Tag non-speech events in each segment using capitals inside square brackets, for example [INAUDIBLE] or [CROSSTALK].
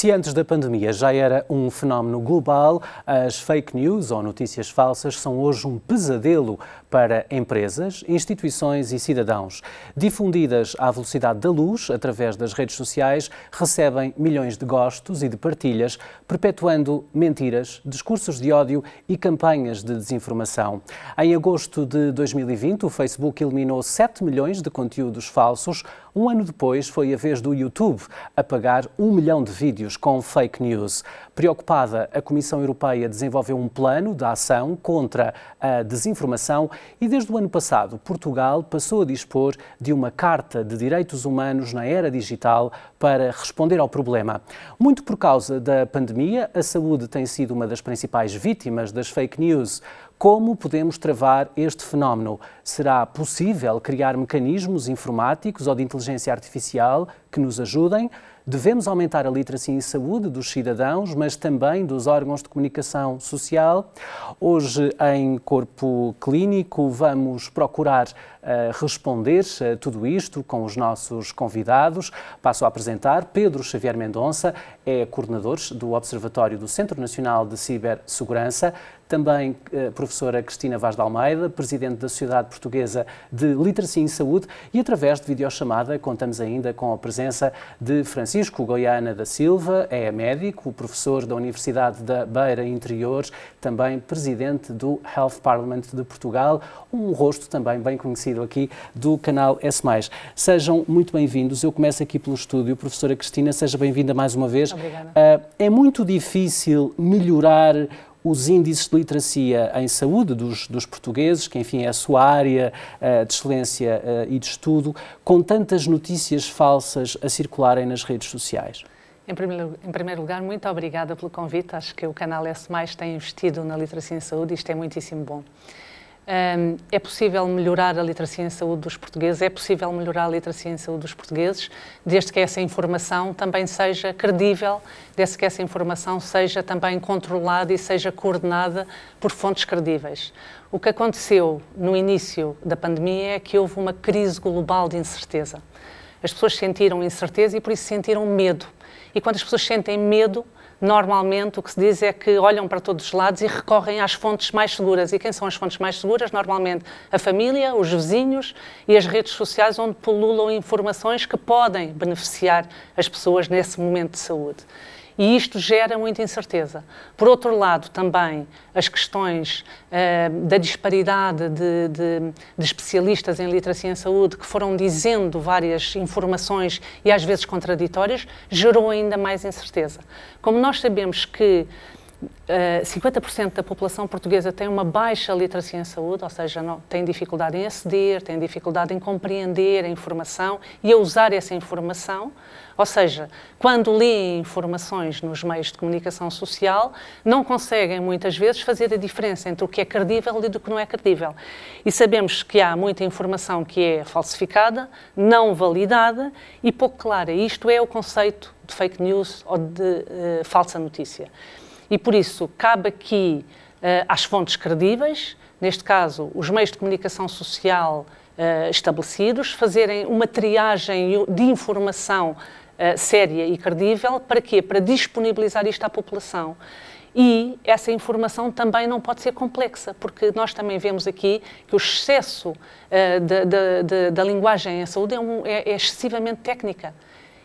Se antes da pandemia já era um fenómeno global, as fake news ou notícias falsas são hoje um pesadelo para empresas, instituições e cidadãos. Difundidas à velocidade da luz, através das redes sociais, recebem milhões de gostos e de partilhas, perpetuando mentiras, discursos de ódio e campanhas de desinformação. Em agosto de 2020, o Facebook eliminou 7 milhões de conteúdos falsos. Um ano depois, foi a vez do YouTube apagar um milhão de vídeos com fake news. Preocupada, a Comissão Europeia desenvolveu um plano de ação contra a desinformação e, desde o ano passado, Portugal passou a dispor de uma Carta de Direitos Humanos na era digital para responder ao problema. Muito por causa da pandemia, a saúde tem sido uma das principais vítimas das fake news. Como podemos travar este fenómeno? Será possível criar mecanismos informáticos ou de inteligência artificial que nos ajudem? Devemos aumentar a literacia em saúde dos cidadãos, mas também dos órgãos de comunicação social. Hoje, em Corpo Clínico, vamos procurar uh, responder a tudo isto com os nossos convidados. Passo a apresentar Pedro Xavier Mendonça, é coordenador do Observatório do Centro Nacional de Cibersegurança, também a professora Cristina Vaz de Almeida, presidente da Sociedade Portuguesa de Literacia em Saúde, e através de videochamada contamos ainda com a presença de Francisco Goiana da Silva, é médico, professor da Universidade da Beira Interior, também presidente do Health Parliament de Portugal, um rosto também bem conhecido aqui do canal S+. Sejam muito bem-vindos. Eu começo aqui pelo estúdio. Professora Cristina, seja bem-vinda mais uma vez. Obrigada. Uh, é muito difícil melhorar os índices de literacia em saúde dos, dos portugueses, que enfim é a sua área uh, de excelência uh, e de estudo, com tantas notícias falsas a circularem nas redes sociais? Em primeiro, em primeiro, lugar, muito obrigada pelo convite. Acho que o canal S+, tem investido na literacia em saúde e isto é muitíssimo bom. Um, é possível melhorar a literacia em saúde dos portugueses, é possível melhorar a literacia em saúde dos portugueses, desde que essa informação também seja credível, desde que essa informação seja também controlada e seja coordenada por fontes credíveis. O que aconteceu no início da pandemia é que houve uma crise global de incerteza. As pessoas sentiram incerteza e por isso sentiram medo. E quando as pessoas sentem medo, normalmente o que se diz é que olham para todos os lados e recorrem às fontes mais seguras. E quem são as fontes mais seguras? Normalmente a família, os vizinhos e as redes sociais, onde pululam informações que podem beneficiar as pessoas nesse momento de saúde e isto gera muita incerteza. Por outro lado, também as questões uh, da disparidade de, de, de, especialistas em literacia em saúde que foram dizendo várias informações e às vezes contraditórias, gerou ainda mais incerteza. Como nós sabemos que uh, eh, 50% da população portuguesa tem uma baixa literacia em saúde, ou seja, não, tem dificuldade em aceder, tem dificuldade em compreender a informação e a usar essa informação. Ou seja, quando leem informações nos meios de comunicação social, não conseguem muitas vezes fazer a diferença entre o que é credível e do que não é credível. E sabemos que há muita informação que é falsificada, não validada e pouco clara. Isto é o conceito de fake news ou de uh, falsa notícia. E por isso cabe aqui uh, às fontes credíveis, neste caso os meios de comunicação social uh, estabelecidos, fazerem uma triagem de informação uh, séria e credível. Para quê? Para disponibilizar isto à população. E essa informação também não pode ser complexa, porque nós também vemos aqui que o excesso uh, da, linguagem em saúde é, um, é, é excessivamente técnica.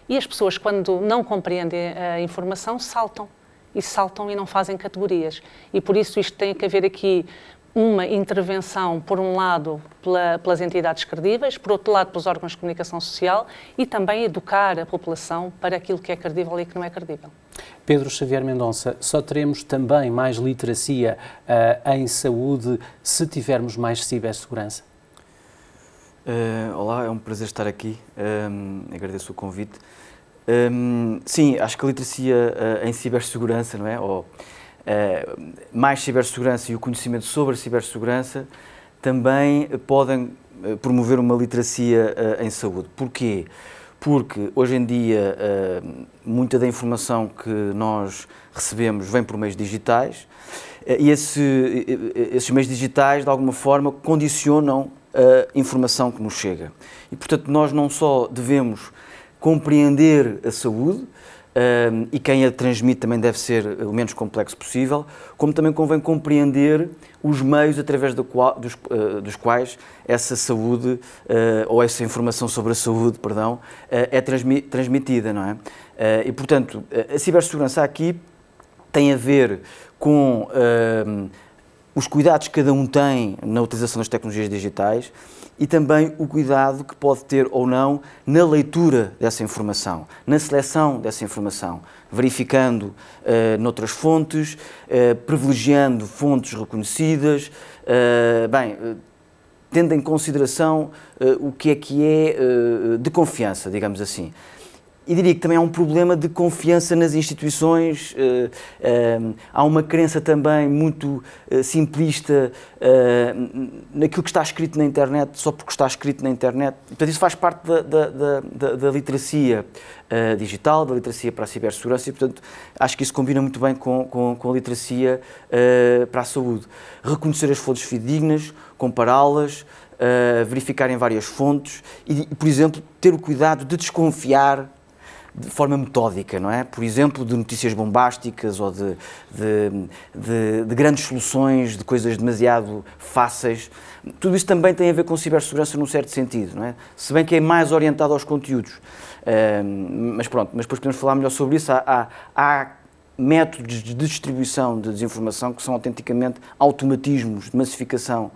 E as pessoas, quando não compreendem a informação, saltam e saltam e não fazem categorias. E por isso isto tem que haver aqui uma intervenção, por um lado, pela, pelas entidades credíveis, por outro lado, pelos órgãos de comunicação social e também educar a população para aquilo que é credível e que não é credível. Pedro Xavier Mendonça, só teremos também mais literacia uh, em saúde se tivermos mais cibersegurança? Uh, olá, é um prazer estar aqui. Um, eh, agradeço o convite. Um, sim, acho que a literacia uh, em cibersegurança, não é? Ou, uh, mais cibersegurança e o conhecimento sobre a cibersegurança também podem uh, promover uma literacia em saúde. Porquê? Porque hoje em dia muita da informação que nós recebemos vem por meios digitais e esse, esses meios digitais, de alguma forma, condicionam a informação que nos chega. E, portanto, nós não só devemos compreender a saúde, uh, e quem a transmite também deve ser o menos complexo possível, como também convém compreender os meios através do qual, dos, uh, dos, quais essa saúde uh, ou essa informação sobre a saúde, perdão, é transmi transmitida, não é? e portanto, a cibersegurança aqui tem a ver com os cuidados que cada um tem na utilização das tecnologias digitais e também o cuidado que pode ter ou não na leitura dessa informação, na seleção dessa informação, verificando uh, noutras fontes, uh, privilegiando fontes reconhecidas, uh, bem, tendo em consideração o que é que é de confiança, digamos assim. E diria que também há um problema de confiança nas instituições, eh, eh, há uma crença também muito eh, simplista naquilo que está escrito na internet, só porque está escrito na internet. Portanto, isso faz parte da, da, da, da literacia digital, da literacia para a cibersegurança e, portanto, acho que isso combina muito bem com, com, com a literacia para a saúde. Reconhecer as fontes fidedignas, compará-las, verificarem várias fontes e, por exemplo, ter o cuidado de desconfiar de forma metódica, não é? Por exemplo, de notícias bombásticas ou de, de, de, de, grandes soluções, de coisas demasiado fáceis. Tudo isso também tem a ver com cibersegurança num certo sentido, não é? Se bem que é mais orientado aos conteúdos. Uh, mas pronto, mas depois podemos falar melhor sobre isso. Há, há, há métodos de distribuição de desinformação que são autenticamente automatismos de massificação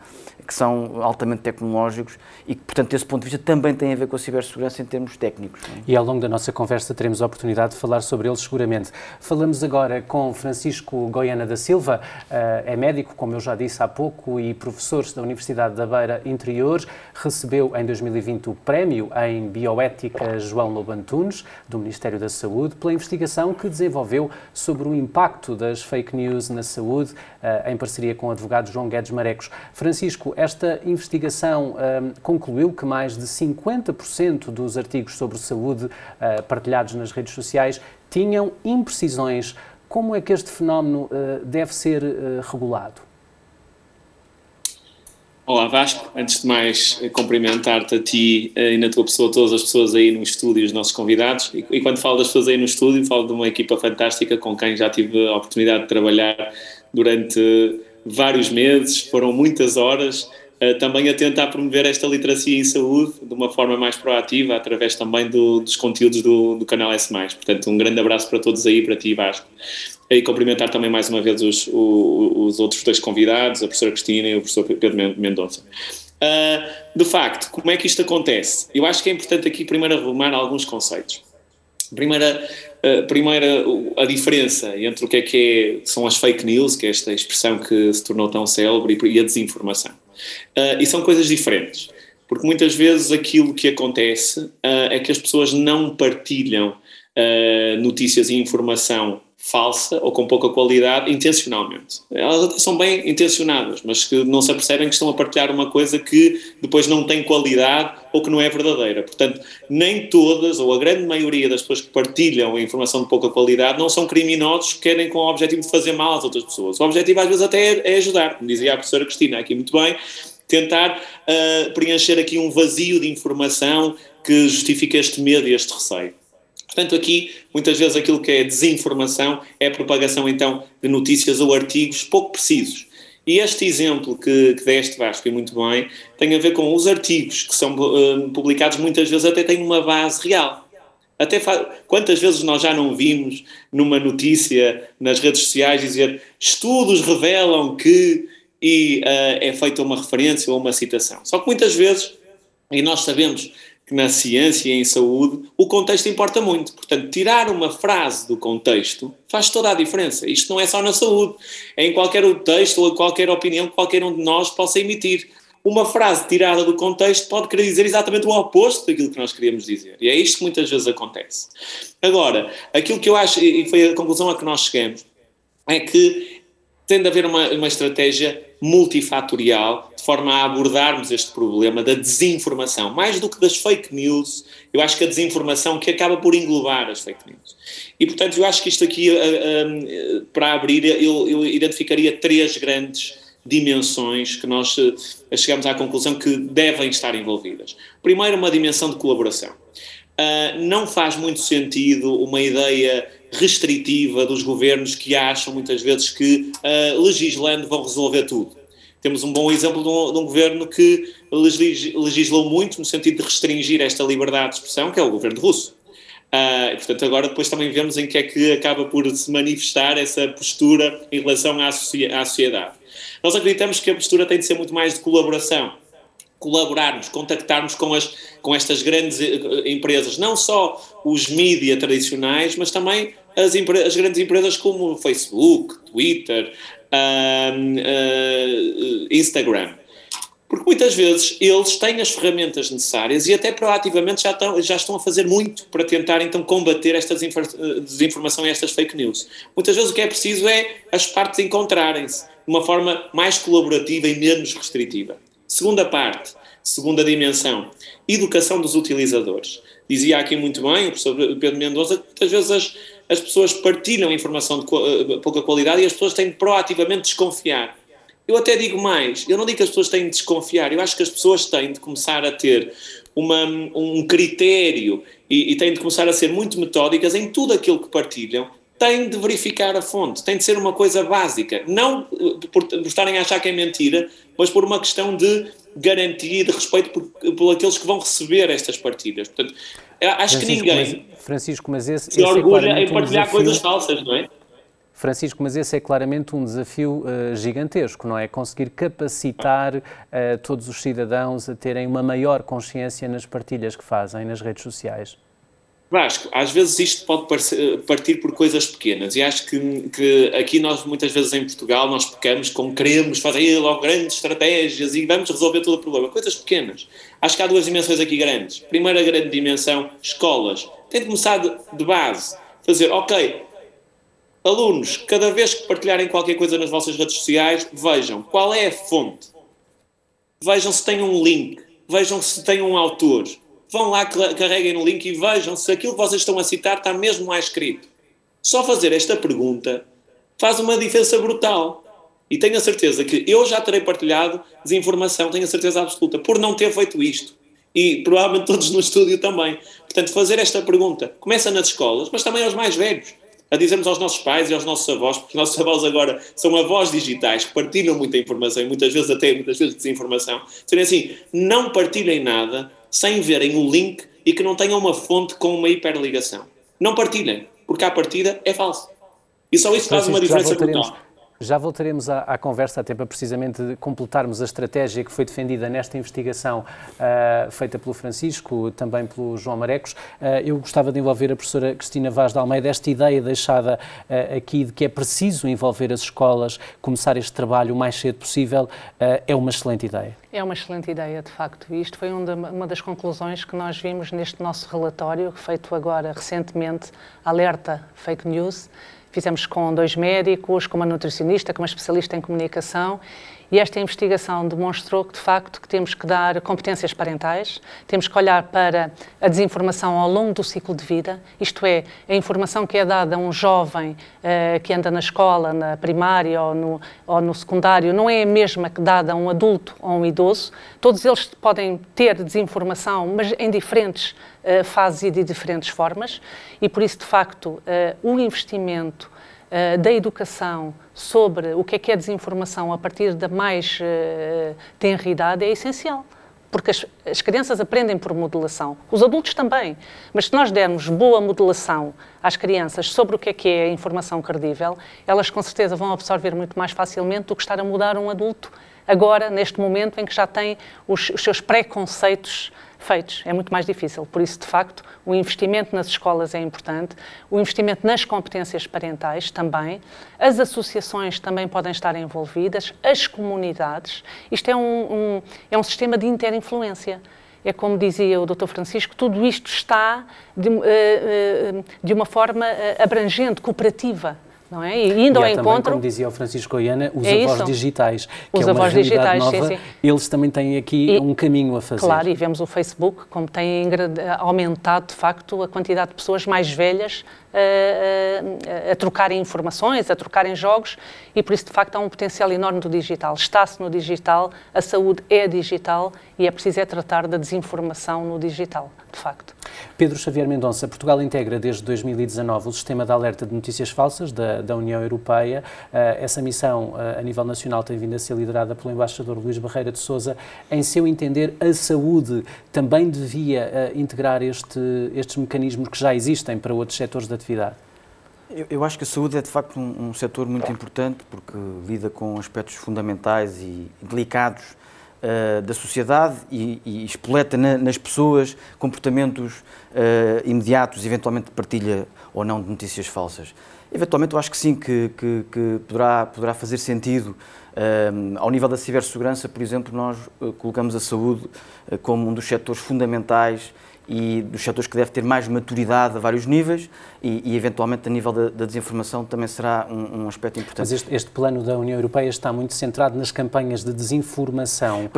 que são altamente tecnológicos e que, portanto, desse ponto de vista também têm a ver com a cibersegurança em termos técnicos. É? E ao longo da nossa conversa teremos a oportunidade de falar sobre eles seguramente. Falamos agora com Francisco Goiana da Silva, eh, é médico, como eu já disse há pouco, e professor da Universidade da Beira Interior. Recebeu em 2020 o prémio em Bioética João Lobo Antunes, do Ministério da Saúde, pela investigação que desenvolveu sobre o impacto das fake news na saúde, eh, em parceria com o advogado João Guedes Marecos. Francisco, esta investigação um, concluiu que mais de 50% dos artigos sobre saúde uh, partilhados nas redes sociais tinham imprecisões. Como é que este fenómeno uh, deve ser regulado? Olá Vasco, antes de mais cumprimentar-te a ti e na tua pessoa, todas as pessoas aí no estúdio, os nossos convidados. E, quando falo das pessoas aí no estúdio, falo de uma equipa fantástica com quem já tive a oportunidade de trabalhar durante vários meses, foram muitas horas, também a tentar promover esta literacia em saúde de uma forma mais proativa, através também do, dos conteúdos do, do canal S. Portanto, um grande abraço para todos aí, para ti, Vasco. E cumprimentar também mais uma vez os, os, os outros dois convidados, a professora Cristina e o professor Pedro Mendonça. Uh, de facto, como é que isto acontece? Eu acho que é importante aqui primeiro arrumar alguns conceitos. Primeira, uh, primeira a diferença entre o que é que é, são as fake news, que é esta expressão que se tornou tão célebre, e a desinformação. Uh, e são coisas diferentes, porque muitas vezes aquilo que acontece uh, é que as pessoas não partilham notícias e informação falsa ou com pouca qualidade intencionalmente. Elas são bem intencionadas, mas que não se apercebem que estão a partilhar uma coisa que depois não tem qualidade ou que não é verdadeira. Portanto, nem todas ou a grande maioria das pessoas que partilham informação de pouca qualidade não são criminosos que querem com o objetivo de fazer mal às outras pessoas. O objetivo às vezes até é, é ajudar, como dizia a professora Cristina aqui muito bem, tentar uh, preencher aqui um vazio de informação que justifica este medo e este receio. Portanto, aqui, muitas vezes, aquilo que é desinformação é a propagação, então, de notícias ou artigos pouco precisos. E este exemplo que, que deste, Vasco, e muito bem, tem a ver com os artigos que são uh, publicados, muitas vezes até têm uma base real. Até quantas vezes nós já não vimos numa notícia nas redes sociais dizer estudos revelam que e uh, é feita uma referência ou uma citação. Só que muitas vezes, e nós sabemos na ciência e em saúde o contexto importa muito. Portanto, tirar uma frase do contexto faz toda a diferença. Isto não é só na saúde, é em qualquer texto ou qualquer opinião que qualquer um de nós possa emitir. Uma frase tirada do contexto pode querer dizer exatamente o oposto daquilo que nós queríamos dizer. E é isto que muitas vezes acontece. Agora, aquilo que eu acho, e foi a conclusão a que nós chegamos, é que tem de haver uma, uma estratégia multifatorial de forma a abordarmos este problema da desinformação. Mais do que das fake news, eu acho que a desinformação que acaba por englobar as fake news. E, portanto, eu acho que isto aqui, para abrir, eu, eu identificaria três grandes dimensões que nós uh, chegamos à conclusão que devem estar envolvidas. Primeiro, uma dimensão de colaboração. Uh, não faz muito sentido uma ideia restritiva dos governos que acham muitas vezes que uh, legislando vão resolver tudo. Temos um bom exemplo de um, de um governo que legislou muito no sentido de restringir esta liberdade de expressão, que é o governo russo. Uh, portanto, agora depois também vemos em que é que acaba por se manifestar essa postura em relação à, à sociedade. Nós acreditamos que a postura tem de ser muito mais de colaboração. Colaborarmos, contactarmos com, as, com estas grandes eh, empresas, não só os mídias tradicionais, mas também as, as, grandes empresas como Facebook, Twitter, uh, uh, Instagram. Porque muitas vezes eles têm as ferramentas necessárias e até proativamente já estão, já estão a fazer muito para tentar então combater esta desinformação e estas fake news. Muitas vezes o que é preciso é as partes encontrarem-se de uma forma mais colaborativa e menos restritiva. Segunda parte, segunda dimensão, educação dos utilizadores. Dizia aqui muito bem o professor Pedro Mendonça que muitas vezes as, as pessoas partilham informação de eh, pouca qualidade e as pessoas têm de proativamente desconfiar. Eu até digo mais, eu não digo que as pessoas têm de desconfiar, eu acho que as pessoas têm de começar a ter uma, um critério e, e têm de começar a ser muito metódicas em tudo aquilo que partilham, têm de verificar a fonte, tem de ser uma coisa básica, não por, por estarem a achar que é mentira, mas por uma questão de garantia e de respeito por, por aqueles que vão receber estas partilhas. Portanto, acho Francisco, que ninguém mas, Francisco, mas esse, se esse é orgulha é em partilhar um coisas falsas, não é? Francisco, mas esse é claramente um desafio uh, gigantesco, não é? Conseguir capacitar uh, todos os cidadãos a terem uma maior consciência nas partilhas que fazem nas redes sociais. Vasco, às vezes isto pode partir por coisas pequenas e acho que, que, aqui nós muitas vezes em Portugal nós pecamos com queremos fazer logo grandes estratégias e vamos resolver todo o problema. Coisas pequenas. Acho que há duas dimensões aqui grandes. Primeira grande dimensão, escolas. Tem de começar de, de base. Fazer, ok, Alunos, cada vez que partilharem qualquer coisa nas vossas redes sociais, vejam qual é a fonte. Vejam se tem um link. Vejam se tem um autor. Vão lá, carreguem no link e vejam se aquilo que vocês estão a citar está mesmo lá escrito. Só fazer esta pergunta faz uma diferença brutal. E tenho a certeza que eu já terei partilhado desinformação, tenho a certeza absoluta, por não ter feito isto. E provavelmente todos no estúdio também. Portanto, fazer esta pergunta começa nas escolas, mas também aos mais velhos a dizermos aos nossos pais e aos nossos avós, porque os nossos avós agora são avós digitais que partilham muita informação e muitas vezes até muitas vezes desinformação, serem assim, não partilhem nada sem verem o link e que não tenham uma fonte com uma hiperligação. Não partilhem, porque à partida é falso. E só isso faz uma diferença brutal. Já voltaremos à, à, conversa, até para precisamente completarmos a estratégia que foi defendida nesta investigação uh, feita pelo Francisco, também pelo João Marecos. Uh, eu gostava de envolver a professora Cristina Vaz de Almeida. Esta ideia deixada uh, aqui de que é preciso envolver as escolas, começar este trabalho o mais cedo possível, é uma excelente ideia. É uma excelente ideia, de facto. Isto foi uma das conclusões que nós vimos neste nosso relatório, feito agora recentemente, Alerta Fake News Fizemos com dois médicos, com uma nutricionista, com uma especialista em comunicação e esta investigação demonstrou que, de facto, que temos que dar competências parentais, temos que olhar para a desinformação ao longo do ciclo de vida, isto é, a informação que é dada a um jovem uh, que anda na escola, na primária ou no, ou no secundário, não é a mesma que dada a um adulto ou a um idoso. Todos eles podem ter desinformação, mas em diferentes uh, fases e de diferentes formas, e por isso, de facto, uh, o investimento da educação sobre o que é que é desinformação a partir da mais uh, tenra idade é essencial. Porque as, as, crianças aprendem por modelação, os adultos também. Mas se nós dermos boa modelação às crianças sobre o que é que é informação credível, elas com certeza vão absorver muito mais facilmente do que estar a mudar um adulto agora, neste momento em que já tem os, os seus preconceitos feitos. É muito mais difícil. Por isso, de facto, o investimento nas escolas é importante, o investimento nas competências parentais também, as associações também podem estar envolvidas, as comunidades. Isto é um, um é um sistema de interinfluência. É como dizia o Dr. Francisco, tudo isto está de, eh, eh, de uma forma eh, abrangente, cooperativa não é? E indo e ao também, encontro. como dizia o Francisco Goiana, os é avós isso. digitais, que os é uma avós digitais, nova, sim, sim. eles também têm aqui E, um caminho a fazer. Claro, e vemos o Facebook como tem aumentado, de facto, a quantidade de pessoas mais velhas a, trocarem informações, a trocarem jogos, e por isso, de facto, há um potencial enorme do digital. Está-se no digital, a saúde é digital e é preciso é tratar da desinformação no digital, de facto. Pedro Xavier Mendonça, Portugal integra desde 2019 o sistema de alerta de notícias falsas da, da União Europeia. Uh, essa missão, uh, a nível nacional, tem vindo a ser liderada pelo embaixador Luís Barreira de Souza. Em seu entender, a saúde também devia uh, integrar este, estes mecanismos que já existem para outros setores de atividade? Eu, eu acho que a saúde é de facto um, um setor muito importante porque lida com aspectos fundamentais e delicados uh, da sociedade e, e espoleta na, nas pessoas comportamentos uh, imediatos, eventualmente de partilha ou não de notícias falsas. Eventualmente, eu acho que sim, que, que, que poderá, poderá fazer sentido. Uh, ao nível da cibersegurança, por exemplo, nós colocamos a saúde como um dos setores fundamentais e dos setores que deve ter mais maturidade a vários níveis e, e eventualmente, a nível da, da, desinformação, também será um, um aspecto importante. Mas este, este, plano da União Europeia está muito centrado nas campanhas de desinformação.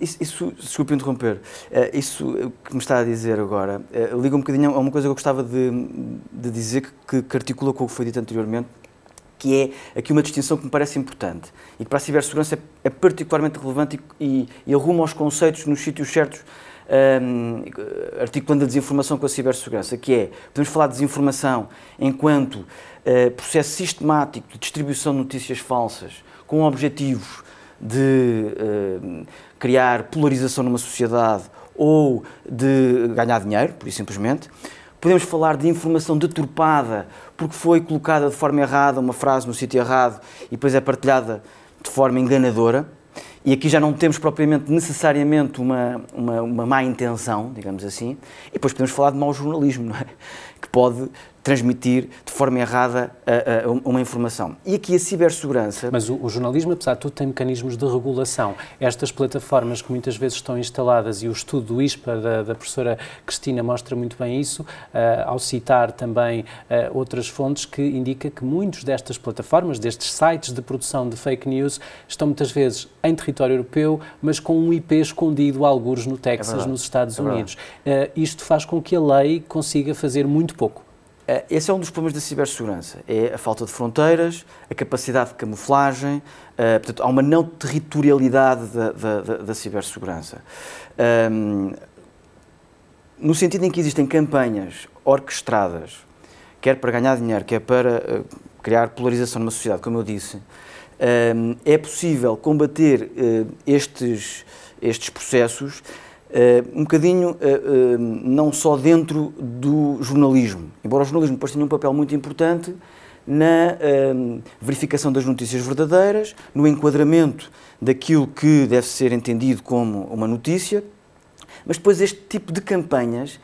Isso, isso desculpe interromper, isso que me está a dizer agora liga um bocadinho a uma coisa que eu gostava de, de dizer que, que articula com o que foi dito anteriormente, que é aqui uma distinção que me parece importante e que para a cibersegurança é, é particularmente relevante e, e, e arruma os conceitos nos sítios certos um, articulando a desinformação com a cibersegurança, que é, podemos falar de desinformação enquanto uh, processo sistemático de distribuição de notícias falsas com objetivos de uh, criar polarização numa sociedade ou de ganhar dinheiro, por simplesmente. Podemos falar de informação deturpada porque foi colocada de forma errada, uma frase no sítio errado e depois é partilhada de forma enganadora. E aqui já não temos propriamente necessariamente uma, uma, uma má intenção, digamos assim. E depois podemos falar de mau jornalismo, não é? que pode transmitir de forma errada a, a, uma informação. E aqui a cibersegurança. Mas o, o, jornalismo, apesar de tudo, tem mecanismos de regulação. Estas plataformas que muitas vezes estão instaladas, e o estudo do ISPA da, da professora Cristina mostra muito bem isso, uh, ao citar também uh, outras fontes, que indica que muitos destas plataformas, destes sites de produção de fake news, estão muitas vezes em território europeu, mas com um IP escondido, algures no Texas, é nos Estados é Unidos. Uh, isto faz com que a lei consiga fazer muito pouco. Esse é um dos problemas da cibersegurança. É a falta de fronteiras, a capacidade de camuflagem, uh, portanto, há uma não territorialidade da, da, da, cibersegurança. Um, no sentido em que existem campanhas orquestradas, quer para ganhar dinheiro, quer para uh, criar polarização numa sociedade, como eu disse, um, é possível combater estes, estes processos um bocadinho uh, uh, não só dentro do jornalismo, embora o jornalismo depois tenha um papel muito importante na verificação das notícias verdadeiras, no enquadramento daquilo que deve ser entendido como uma notícia, mas depois este tipo de campanhas,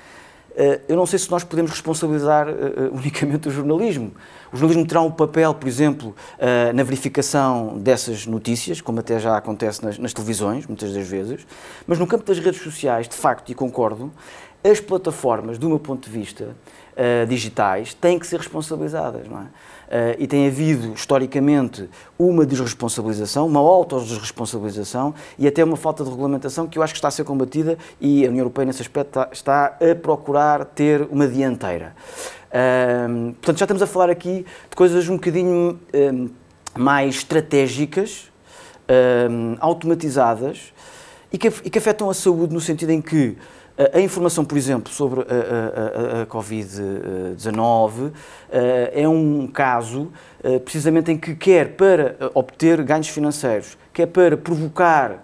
eu não sei se nós podemos responsabilizar [LAUGHS] unicamente o jornalismo. O jornalismo terá um papel, por exemplo, na verificação dessas notícias, como até já acontece nas, nas, televisões, muitas das vezes, mas no campo das redes sociais, de facto, e concordo, as plataformas, do meu ponto de vista, digitais, têm que ser responsabilizadas, não é? Uh, e tem havido, historicamente, uma desresponsabilização, uma autorresponsabilização e até uma falta de regulamentação que eu acho que está a ser combatida e a União Europeia, nesse aspecto, está, está a procurar ter uma dianteira. Um, portanto, já estamos a falar aqui de coisas um bocadinho um, mais estratégicas, um, automatizadas e que, e que, afetam a saúde no sentido em que a, informação, por exemplo, sobre a, a, a Covid-19 é um caso precisamente em que quer para obter ganhos financeiros, quer para provocar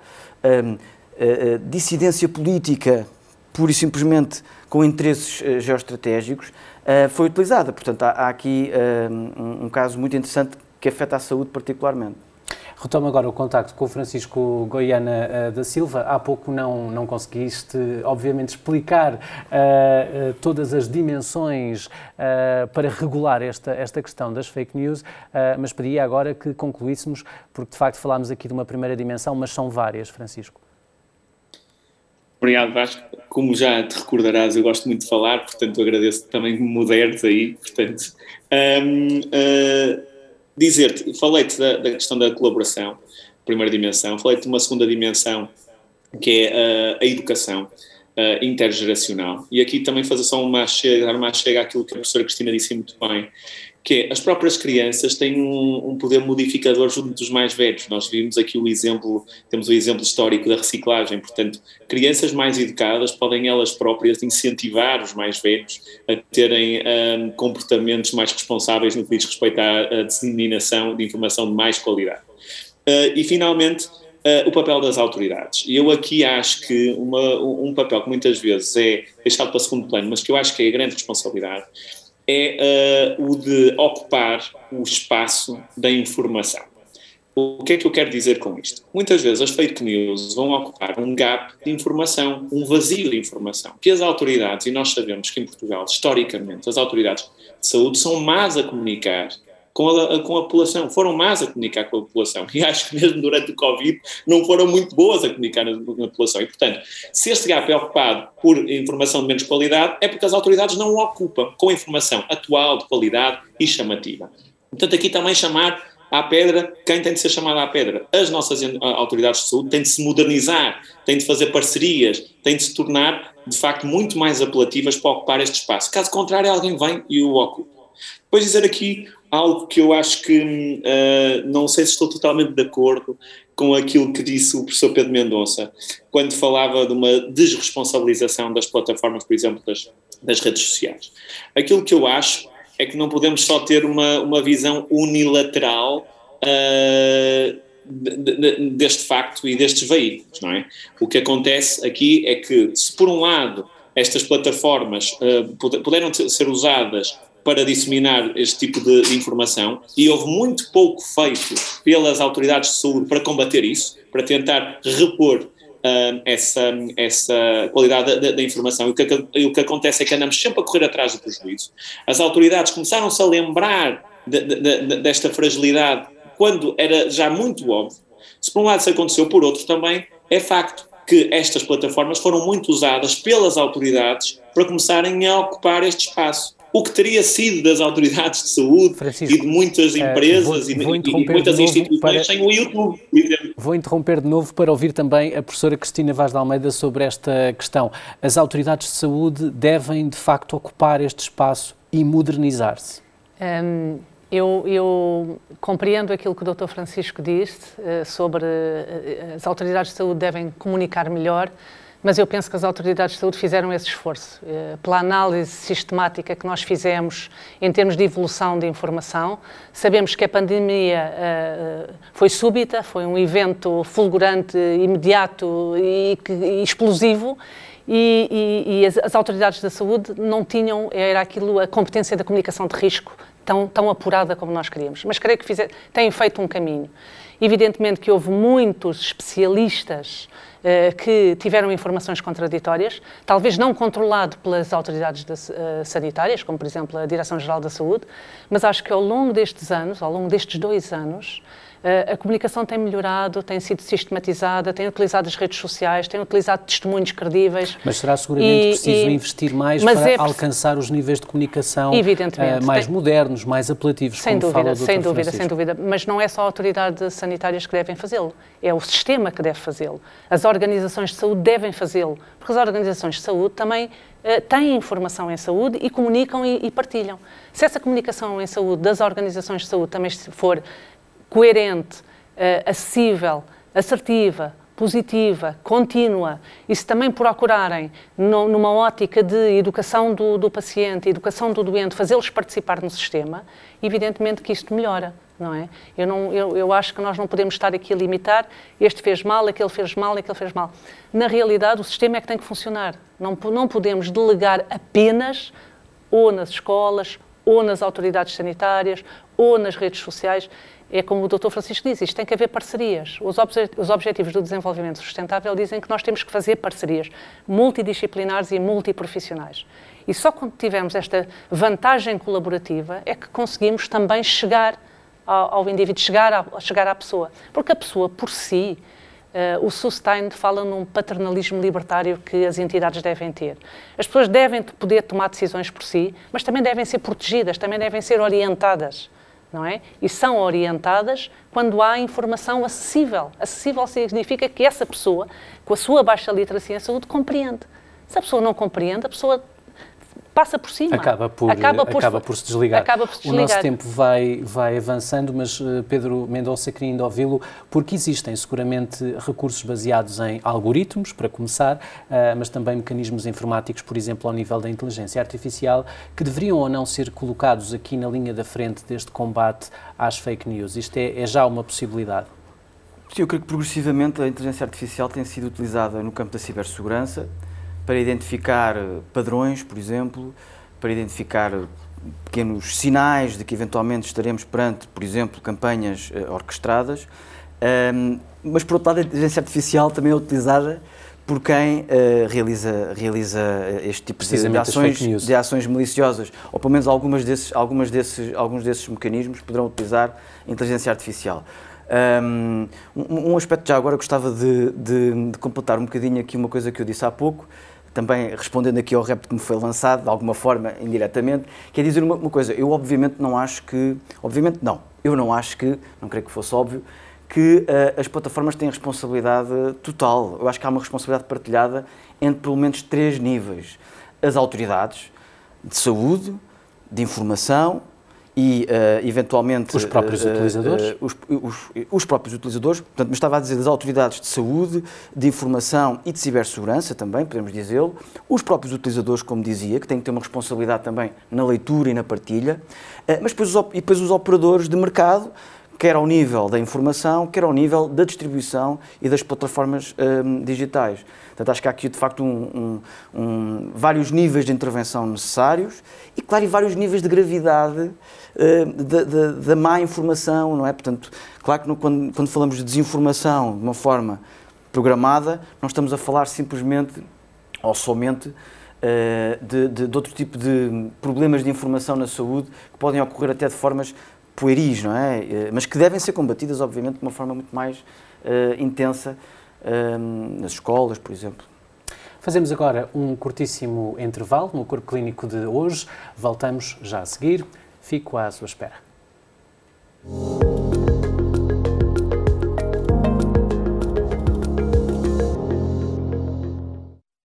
dissidência política, pura e simplesmente com interesses geoestratégicos, uh, foi utilizada. Portanto, há, aqui uh, um, um, caso muito interessante que afeta a saúde particularmente. Retomo agora o contacto com o Francisco Goiana uh, da Silva. Há pouco não, não conseguiste, obviamente, explicar uh, todas as dimensões uh, para regular esta, esta questão das fake news, mas pedia agora que concluíssemos, porque de facto falámos aqui de uma primeira dimensão, mas são várias, Francisco. Obrigado, Vasco. Como já te recordarás, eu gosto muito de falar, portanto agradeço também moderes aí. Portanto, um, uh, dizer-te, falei-te da, da, questão da colaboração, primeira dimensão, falei-te de uma segunda dimensão, que é uh, a educação intergeracional. E aqui também fazer só uma chega, dar uma chega àquilo que a professora Cristina disse muito bem, que é, as próprias crianças têm um, um, poder modificador junto dos mais velhos. Nós vimos aqui o exemplo, temos o exemplo histórico da reciclagem, portanto, crianças mais educadas podem elas próprias incentivar os mais velhos a terem um, comportamentos mais responsáveis no que diz respeito à, disseminação de informação de mais qualidade. Uh, e, finalmente, uh, o papel das autoridades. E eu aqui acho que uma, um papel que muitas vezes é deixado para segundo plano, mas que eu acho que é a grande responsabilidade, é uh, o de ocupar o espaço da informação. O que é que eu quero dizer com isto? Muitas vezes as fake news vão ocupar um gap de informação, um vazio de informação, que as autoridades, e nós sabemos que em Portugal, historicamente, as autoridades de saúde são más a comunicar com a, com a população, foram más a comunicar com a população e acho que mesmo durante o Covid não foram muito boas a comunicar na, na população e portanto, se este gap é ocupado por informação de menos qualidade é porque as autoridades não o ocupam com informação atual, de qualidade e chamativa. Portanto, aqui também chamar à pedra quem tem de ser chamado à pedra. As nossas autoridades de saúde têm de se modernizar, têm de fazer parcerias, têm de se tornar, de facto, muito mais apelativas para ocupar este espaço. Caso contrário, alguém vem e o ocupa. Depois dizer aqui algo que eu acho que uh, não sei se estou totalmente de acordo com aquilo que disse o professor Pedro Mendonça, quando falava de uma desresponsabilização das plataformas, por exemplo, das, das redes sociais. Aquilo que eu acho é que não podemos só ter uma, uma visão unilateral uh, de, de, deste facto e destes veículos, não é? O que acontece aqui é que, se por um lado estas plataformas uh, puderam ser usadas para disseminar este tipo de, de, informação e houve muito pouco feito pelas autoridades de saúde para combater isso, para tentar repor uh, essa, essa qualidade da, da informação. E o, que, o que acontece é que andamos sempre a correr atrás do prejuízo. As autoridades começaram-se a lembrar de, de, desta fragilidade quando era já muito óbvio. Se por um lado isso aconteceu, por outro também é facto que estas plataformas foram muito usadas pelas autoridades para começarem a ocupar este espaço o que teria sido das autoridades de saúde Francisco, e de muitas eh, empresas uh, vou, vou e, e, muitas instituições para, sem o YouTube. Vou interromper de novo para ouvir também a professora Cristina Vaz de Almeida sobre esta questão. As autoridades de saúde devem, de facto, ocupar este espaço e modernizar-se? Um, eu, eu, compreendo aquilo que o Dr. Francisco disse uh, sobre uh, as autoridades de saúde devem comunicar melhor, mas eu penso que as autoridades de saúde fizeram esse esforço. Eh, pela análise sistemática que nós fizemos em termos de evolução de informação, sabemos que a pandemia eh, foi súbita, foi um evento fulgurante, imediato e, explosivo. E, e, e as, as, autoridades da saúde não tinham, era aquilo, a competência da comunicação de risco tão, tão apurada como nós queríamos. Mas creio que fizer, têm feito um caminho. Evidentemente que houve muitos especialistas uh, que tiveram informações contraditórias, talvez não controlado pelas autoridades de, uh, sanitárias, como por exemplo a Direção-Geral da Saúde, mas acho que ao longo destes anos, ao longo destes dois anos, eh, a comunicação tem melhorado, tem sido sistematizada, tem utilizado as redes sociais, tem utilizado testemunhos credíveis. Mas será seguramente e, preciso e, investir mais para é alcançar os níveis de comunicação uh, mais tem, modernos, mais apelativos, sem dúvida, Sem dúvida, Francisco. sem dúvida. Mas não é só autoridades sanitárias que devem fazê-lo, é o sistema que deve fazê-lo. As organizações de saúde devem fazê-lo, porque as organizações de saúde também uh, têm informação em saúde e comunicam e, e partilham. Se essa comunicação em saúde das organizações de saúde também for coerente, uh, acessível, assertiva, positiva, contínua, e se também procurarem, no, numa ótica de educação do, do paciente, educação do doente, fazê-los participar no sistema, evidentemente que isto melhora. Não é? eu, não, eu, eu acho que nós não podemos estar aqui a limitar este fez mal, aquele fez mal, aquele fez mal. Na realidade, o sistema é que tem que funcionar. Não, não podemos delegar apenas ou nas escolas, ou nas autoridades sanitárias, ou nas redes sociais é como o Dr. Francisco diz, isto tem que haver parcerias. Os, obje os Objetivos do Desenvolvimento Sustentável dizem que nós temos que fazer parcerias multidisciplinares e multiprofissionais. E só quando tivermos esta vantagem colaborativa é que conseguimos também chegar ao, ao indivíduo, chegar à, chegar à pessoa. Porque a pessoa, por si, Uh, o Sustain fala num paternalismo libertário que as entidades devem ter. As pessoas devem poder tomar decisões por si, mas também devem ser protegidas, também devem ser orientadas, não é? E são orientadas quando há informação acessível. Acessível significa que essa pessoa, com a sua baixa literacia em saúde, compreende. Se a pessoa não compreende, a pessoa passa por cima. Acaba por, acaba por, acaba por se desligar. Acaba por se desligar. O nosso tempo vai, vai avançando, mas uh, Pedro Mendonça queria ainda ouvi-lo, porque existem seguramente recursos baseados em algoritmos, para começar, uh, mas também mecanismos informáticos, por exemplo, ao nível da inteligência artificial, que deveriam ou não ser colocados aqui na linha da frente deste combate às fake news. Isto é, é já uma possibilidade? Sim, eu creio que progressivamente a inteligência artificial tem sido utilizada no campo da cibersegurança, para identificar eh, padrões, por exemplo, para identificar eh, pequenos sinais de que eventualmente estaremos perante, por exemplo, campanhas uh, orquestradas. Um, mas, por outro lado, a inteligência artificial também é utilizada por quem uh, realiza, realiza este tipo de, de, ações, de ações maliciosas, ou pelo menos algumas desses, algumas desses, alguns desses mecanismos poderão utilizar a inteligência artificial. Um, um aspecto já agora gostava de, de, de completar um bocadinho aqui uma coisa que eu disse há pouco, também respondendo aqui ao repto que me foi lançado, de alguma forma, indiretamente, quer dizer uma, uma, coisa, eu obviamente não acho que, obviamente não, eu não acho que, não creio que fosse óbvio, que uh, as plataformas têm responsabilidade total. Eu acho que há uma responsabilidade partilhada entre pelo menos três níveis. As autoridades de saúde, de informação e uh, eventualmente os próprios uh, utilizadores? uh, os, os, os, próprios utilizadores. Portanto me estava a dizer das autoridades de saúde de informação e de cibersegurança também podemos dizê-lo. Os próprios utilizadores como dizia que têm que ter uma responsabilidade também na leitura e na partilha. Mas depois os, e depois os operadores de mercado quer ao nível da informação, quer ao nível da distribuição e das plataformas um, digitais. Portanto, acho que há aqui, de facto, um, um, vários níveis de intervenção necessários e, claro, e vários níveis de gravidade uh, da, má informação, não é? Portanto, claro que no, quando, quando falamos de desinformação de uma forma programada, não estamos a falar simplesmente ou somente uh, de, de, de outro tipo de problemas de informação na saúde que podem ocorrer até de formas pueris, não é? Eh, mas que devem ser combatidas, obviamente, de uma forma muito mais uh, intensa uh, nas escolas, por exemplo. Fazemos agora um curtíssimo intervalo no Corpo Clínico de hoje. Voltamos já a seguir. Fico à sua espera.